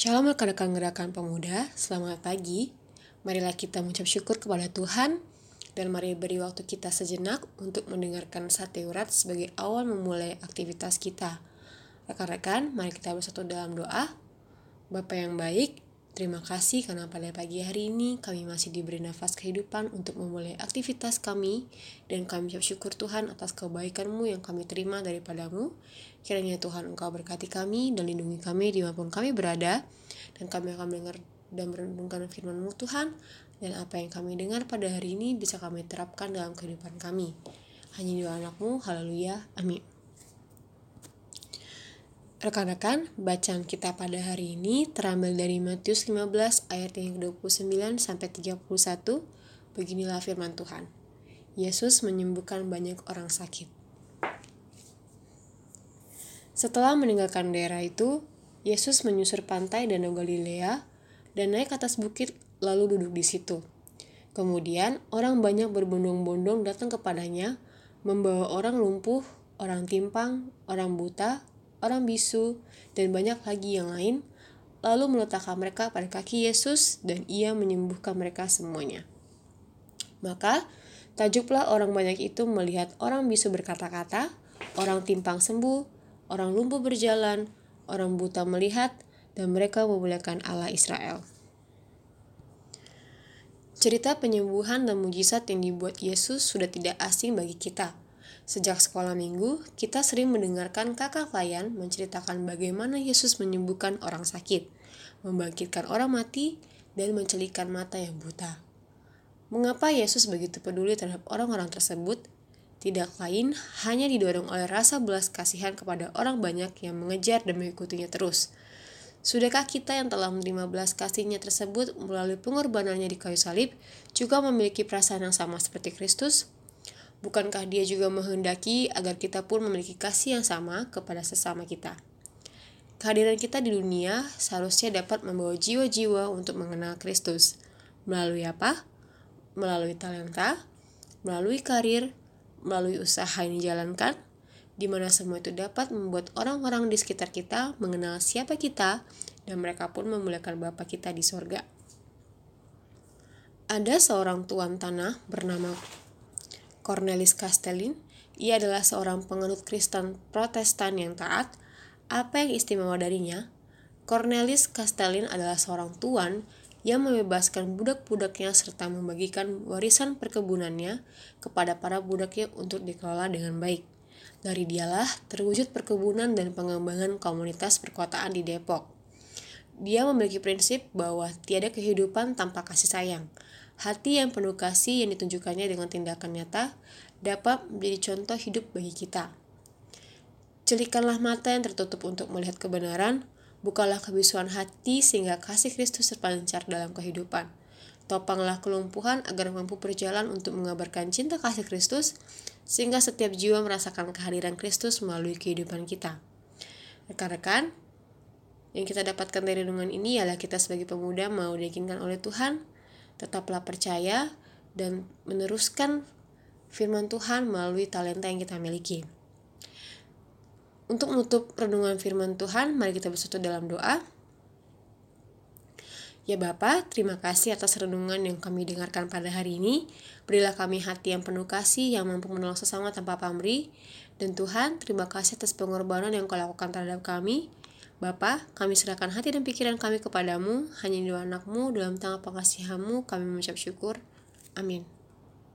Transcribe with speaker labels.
Speaker 1: Shalom rekan-rekan gerakan pemuda, selamat pagi. Marilah kita mengucap syukur kepada Tuhan dan mari beri waktu kita sejenak untuk mendengarkan sate urat sebagai awal memulai aktivitas kita. Rekan-rekan, mari kita bersatu dalam doa. Bapa yang baik, Terima kasih karena pada pagi hari ini kami masih diberi nafas kehidupan untuk memulai aktivitas kami dan kami bersyukur Tuhan atas kebaikan-Mu yang kami terima daripadamu. Kiranya Tuhan Engkau berkati kami dan lindungi kami di mana pun kami berada dan kami akan mendengar dan merenungkan firman-Mu Tuhan dan apa yang kami dengar pada hari ini bisa kami terapkan dalam kehidupan kami. Hanya di anakmu, haleluya, amin. Rekan-rekan, bacaan kita pada hari ini terambil dari Matius 15 ayat yang ke-29 sampai 31. Beginilah firman Tuhan. Yesus menyembuhkan banyak orang sakit. Setelah meninggalkan daerah itu, Yesus menyusur pantai Danau Galilea dan naik ke atas bukit lalu duduk di situ. Kemudian orang banyak berbondong-bondong datang kepadanya, membawa orang lumpuh, orang timpang, orang buta, orang bisu, dan banyak lagi yang lain, lalu meletakkan mereka pada kaki Yesus dan ia menyembuhkan mereka semuanya. Maka, tajuklah orang banyak itu melihat orang bisu berkata-kata, orang timpang sembuh, orang lumpuh berjalan, orang buta melihat, dan mereka memuliakan Allah Israel. Cerita penyembuhan dan mujizat yang dibuat Yesus sudah tidak asing bagi kita – Sejak sekolah minggu, kita sering mendengarkan kakak klien menceritakan bagaimana Yesus menyembuhkan orang sakit, membangkitkan orang mati, dan mencelikan mata yang buta. Mengapa Yesus begitu peduli terhadap orang-orang tersebut? Tidak lain hanya didorong oleh rasa belas kasihan kepada orang banyak yang mengejar dan mengikutinya terus. Sudahkah kita yang telah menerima belas kasihnya tersebut melalui pengorbanannya di kayu salib juga memiliki perasaan yang sama seperti Kristus? Bukankah dia juga menghendaki agar kita pun memiliki kasih yang sama kepada sesama kita? Kehadiran kita di dunia seharusnya dapat membawa jiwa-jiwa untuk mengenal Kristus. Melalui apa? Melalui talenta, melalui karir, melalui usaha yang dijalankan, di mana semua itu dapat membuat orang-orang di sekitar kita mengenal siapa kita dan mereka pun memuliakan Bapa kita di sorga. Ada seorang tuan tanah bernama Cornelis Castellin, ia adalah seorang penganut Kristen Protestan yang taat. Apa yang istimewa darinya? Cornelis Castellin adalah seorang tuan yang membebaskan budak-budaknya serta membagikan warisan perkebunannya kepada para budaknya untuk dikelola dengan baik. Dari dialah terwujud perkebunan dan pengembangan komunitas perkotaan di Depok. Dia memiliki prinsip bahwa tiada kehidupan tanpa kasih sayang. Hati yang penuh kasih yang ditunjukkannya dengan tindakan nyata dapat menjadi contoh hidup bagi kita. Celikanlah mata yang tertutup untuk melihat kebenaran, bukalah kebisuan hati sehingga kasih Kristus terpancar dalam kehidupan. Topanglah kelumpuhan agar mampu berjalan untuk mengabarkan cinta kasih Kristus, sehingga setiap jiwa merasakan kehadiran Kristus melalui kehidupan kita. Rekan-rekan, yang kita dapatkan dari renungan ini ialah kita sebagai pemuda mau diyakinkan oleh Tuhan Tetaplah percaya dan meneruskan firman Tuhan melalui talenta yang kita miliki. Untuk menutup renungan firman Tuhan, mari kita bersatu dalam doa. Ya Bapa, terima kasih atas renungan yang kami dengarkan pada hari ini. Berilah kami hati yang penuh kasih, yang mampu menolong sesama tanpa pamrih. Dan Tuhan, terima kasih atas pengorbanan yang kau lakukan terhadap kami. Bapa, kami serahkan hati dan pikiran kami kepadamu, hanya di anakmu, dalam tangan pengasihanmu, kami mengucap syukur. Amin.